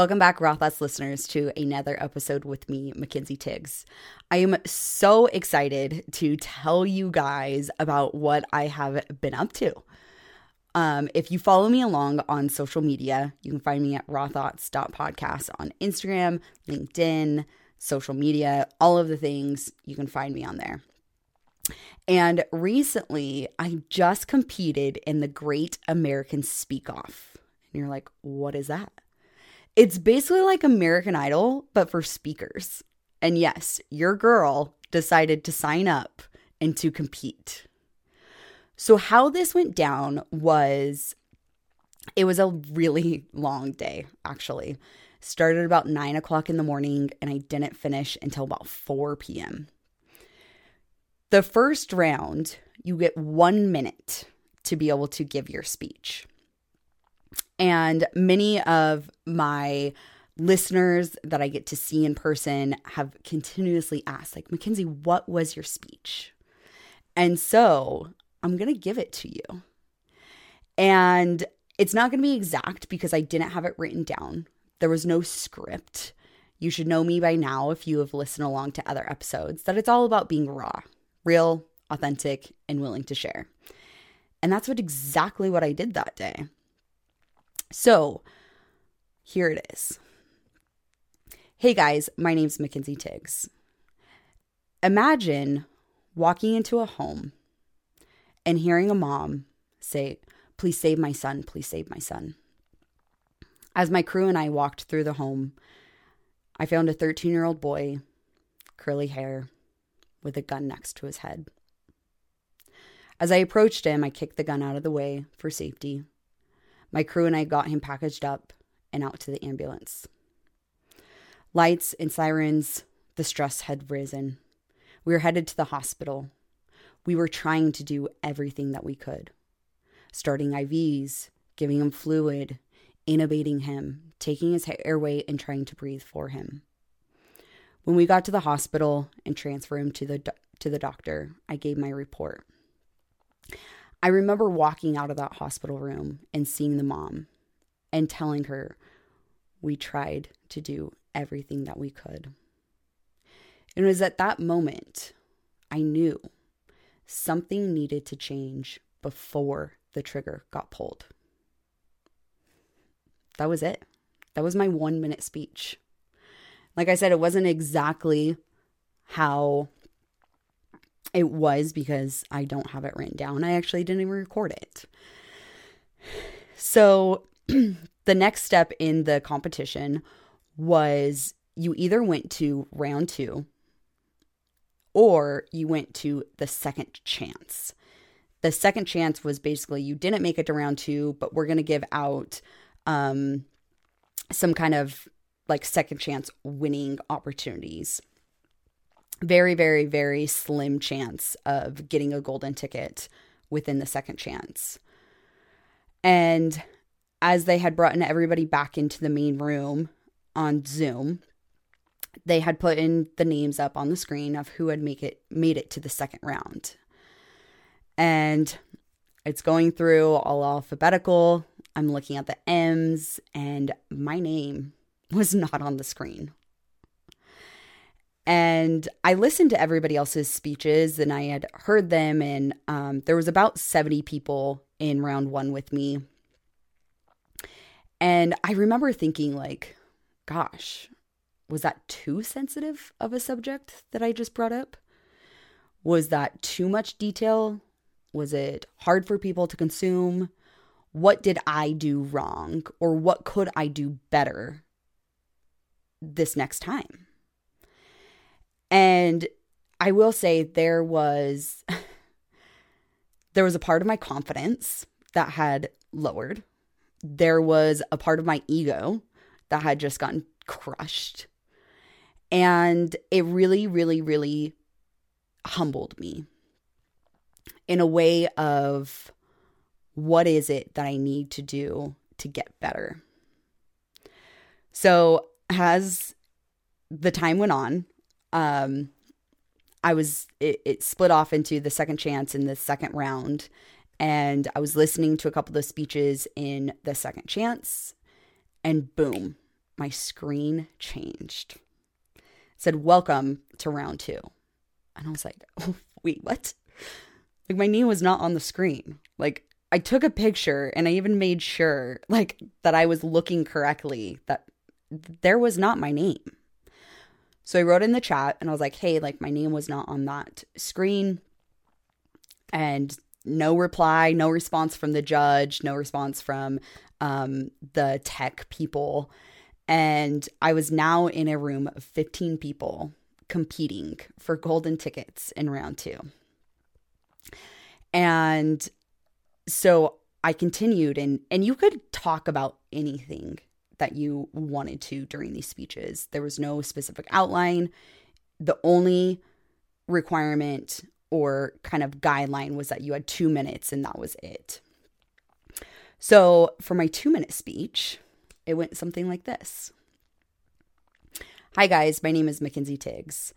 Welcome back, Thoughts listeners, to another episode with me, Mackenzie Tiggs. I am so excited to tell you guys about what I have been up to. Um, if you follow me along on social media, you can find me at rawthoughts.podcast on Instagram, LinkedIn, social media, all of the things. You can find me on there. And recently, I just competed in the Great American Speak Off. And you're like, what is that? It's basically like American Idol, but for speakers. And yes, your girl decided to sign up and to compete. So, how this went down was it was a really long day, actually. Started about nine o'clock in the morning, and I didn't finish until about 4 p.m. The first round, you get one minute to be able to give your speech. And many of my listeners that I get to see in person have continuously asked, like, Mackenzie, what was your speech? And so I'm going to give it to you. And it's not going to be exact because I didn't have it written down. There was no script. You should know me by now if you have listened along to other episodes that it's all about being raw, real, authentic, and willing to share. And that's what exactly what I did that day. So, here it is. Hey guys, my name's Mackenzie Tiggs. Imagine walking into a home and hearing a mom say, Please save my son, please save my son. As my crew and I walked through the home, I found a 13 year old boy, curly hair, with a gun next to his head. As I approached him, I kicked the gun out of the way for safety. My crew and I got him packaged up and out to the ambulance. Lights and sirens, the stress had risen. We were headed to the hospital. We were trying to do everything that we could starting IVs, giving him fluid, intubating him, taking his airway, and trying to breathe for him. When we got to the hospital and transfer him to the to the doctor, I gave my report. I remember walking out of that hospital room and seeing the mom and telling her we tried to do everything that we could. It was at that moment I knew something needed to change before the trigger got pulled. That was it. That was my one minute speech. Like I said, it wasn't exactly how it was because I don't have it written down. I actually didn't even record it. So, the next step in the competition was you either went to round two or you went to the second chance. The second chance was basically you didn't make it to round two, but we're going to give out um, some kind of like second chance winning opportunities. Very, very, very slim chance of getting a golden ticket within the second chance. And as they had brought in everybody back into the main room on Zoom, they had put in the names up on the screen of who had make it made it to the second round. And it's going through all alphabetical. I'm looking at the M's and my name was not on the screen. And I listened to everybody else's speeches and I had heard them, and um, there was about 70 people in round one with me. And I remember thinking, like, gosh, was that too sensitive of a subject that I just brought up? Was that too much detail? Was it hard for people to consume? What did I do wrong? Or what could I do better this next time? And I will say there was there was a part of my confidence that had lowered. There was a part of my ego that had just gotten crushed. And it really, really, really humbled me in a way of what is it that I need to do to get better. So, as the time went on, um, I was, it, it split off into the second chance in the second round. And I was listening to a couple of the speeches in the second chance, and boom, my screen changed. It said, Welcome to round two. And I was like, oh, Wait, what? Like, my name was not on the screen. Like, I took a picture and I even made sure, like, that I was looking correctly, that there was not my name. So I wrote in the chat and I was like, hey, like, my name was not on that screen. And no reply, no response from the judge, no response from um, the tech people. And I was now in a room of 15 people competing for golden tickets in round two. And so I continued and and you could talk about anything that you wanted to during these speeches. There was no specific outline. The only requirement or kind of guideline was that you had 2 minutes and that was it. So, for my 2 minute speech, it went something like this. Hi, guys. My name is Mackenzie Tiggs.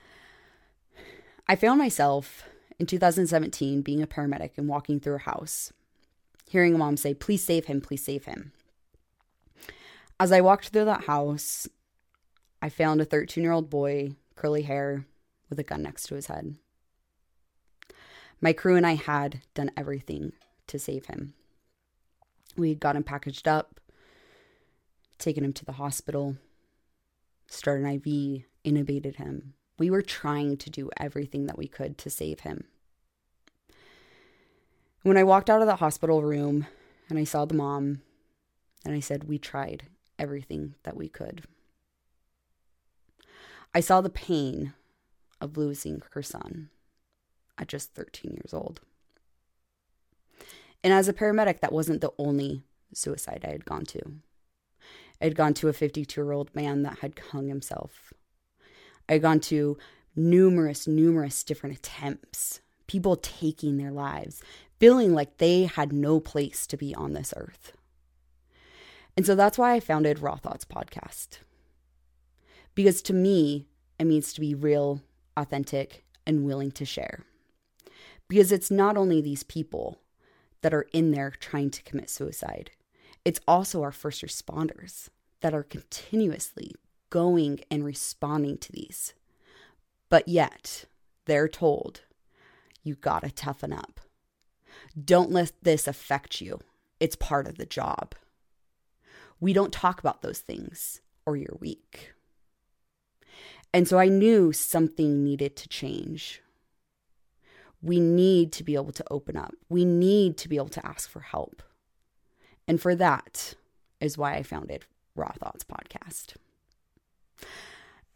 I found myself in 2017 being a paramedic and walking through a house, hearing a mom say, Please save him, please save him. As I walked through that house, I found a 13 year old boy, curly hair, with a gun next to his head. My crew and I had done everything to save him. We had got him packaged up, taken him to the hospital, started an IV, intubated him. We were trying to do everything that we could to save him. When I walked out of the hospital room and I saw the mom, and I said, We tried everything that we could. I saw the pain of losing her son at just 13 years old. And as a paramedic, that wasn't the only suicide I had gone to. I had gone to a 52 year old man that had hung himself. I had gone to numerous, numerous different attempts, people taking their lives, feeling like they had no place to be on this earth. And so that's why I founded Raw Thoughts Podcast. Because to me, it means to be real, authentic, and willing to share. Because it's not only these people that are in there trying to commit suicide, it's also our first responders that are continuously going and responding to these. But yet, they're told, you gotta toughen up. Don't let this affect you. It's part of the job. We don't talk about those things, or you're weak. And so I knew something needed to change. We need to be able to open up. We need to be able to ask for help. And for that is why I founded Raw Thoughts Podcast.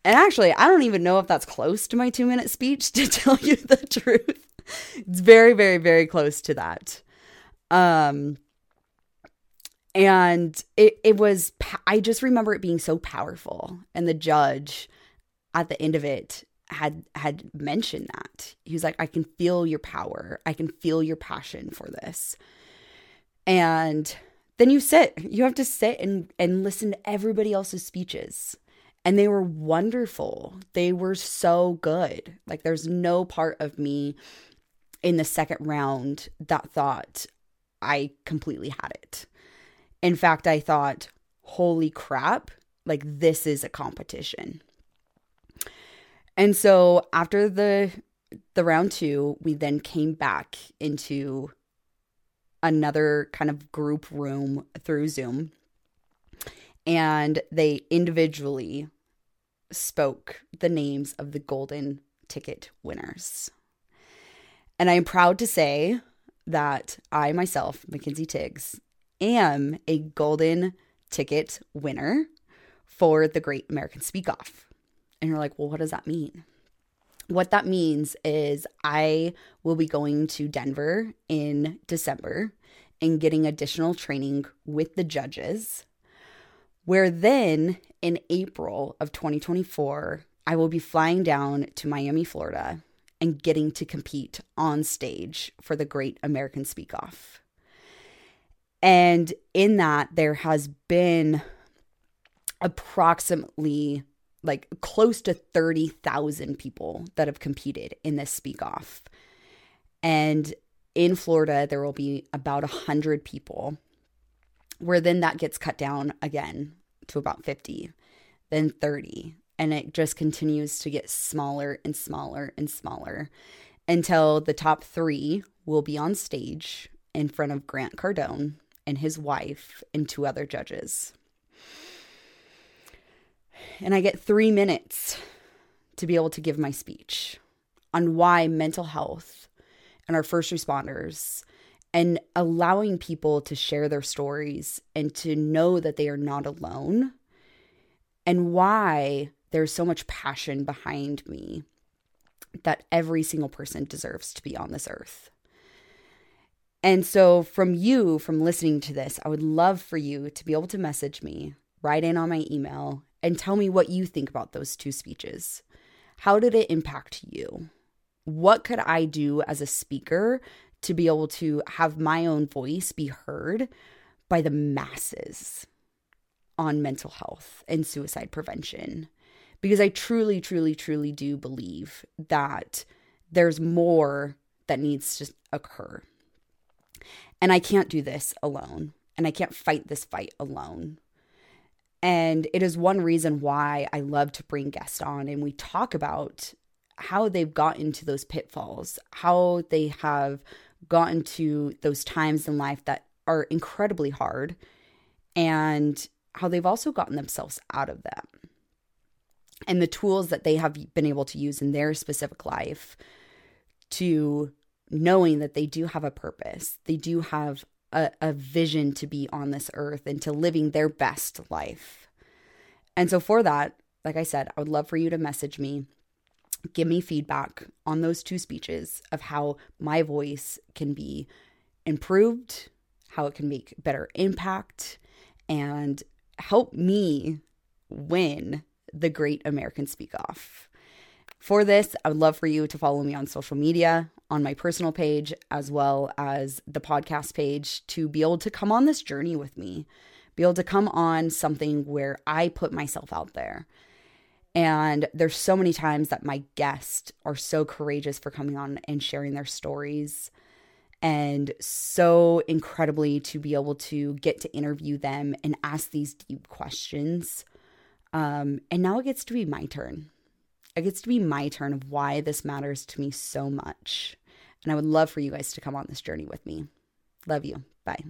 And actually, I don't even know if that's close to my two minute speech to tell you the truth. It's very, very, very close to that. Um, and it, it was, I just remember it being so powerful. And the judge at the end of it had had mentioned that. He was like i can feel your power. I can feel your passion for this. And then you sit you have to sit and and listen to everybody else's speeches. And they were wonderful. They were so good. Like there's no part of me in the second round that thought i completely had it in fact i thought holy crap like this is a competition and so after the the round 2 we then came back into another kind of group room through Zoom. And they individually spoke the names of the golden ticket winners. And I am proud to say that I myself, Mackenzie Tiggs, am a golden ticket winner for the Great American Speak Off. And you're like, well, what does that mean? What that means is I will be going to Denver in December and getting additional training with the judges. Where then in April of 2024, I will be flying down to Miami, Florida, and getting to compete on stage for the Great American Speak Off. And in that, there has been approximately like close to 30,000 people that have competed in this speak off. And in Florida, there will be about 100 people, where then that gets cut down again to about 50. then 30. And it just continues to get smaller and smaller and smaller until the top three will be on stage in front of Grant Cardone and his wife and two other judges. And I get three minutes to be able to give my speech on why mental health and our first responders and allowing people to share their stories and to know that they are not alone and why there's so much passion behind me that every single person deserves to be on this earth. And so, from you, from listening to this, I would love for you to be able to message me, write in on my email, and tell me what you think about those two speeches. How did it impact you? What could I do as a speaker to be able to have my own voice be heard by the masses on mental health and suicide prevention? Because I truly, truly, truly do believe that there's more that needs to occur. And I can't do this alone. And I can't fight this fight alone. And it is one reason why I love to bring guests on and we talk about how they've gotten to those pitfalls, how they have gotten to those times in life that are incredibly hard, and how they've also gotten themselves out of them. And the tools that they have been able to use in their specific life to knowing that they do have a purpose, they do have a, a vision to be on this earth and to living their best life. And so, for that, like I said, I would love for you to message me, give me feedback on those two speeches of how my voice can be improved, how it can make better impact, and help me win the Great American Speak Off. For this, I would love for you to follow me on social media on my personal page as well as the podcast page to be able to come on this journey with me, be able to come on something where I put myself out there. And there's so many times that my guests are so courageous for coming on and sharing their stories and so incredibly to be able to get to interview them and ask these deep questions. Um, and now it gets to be my turn it gets to be my turn of why this matters to me so much. And I would love for you guys to come on this journey with me. Love you. Bye.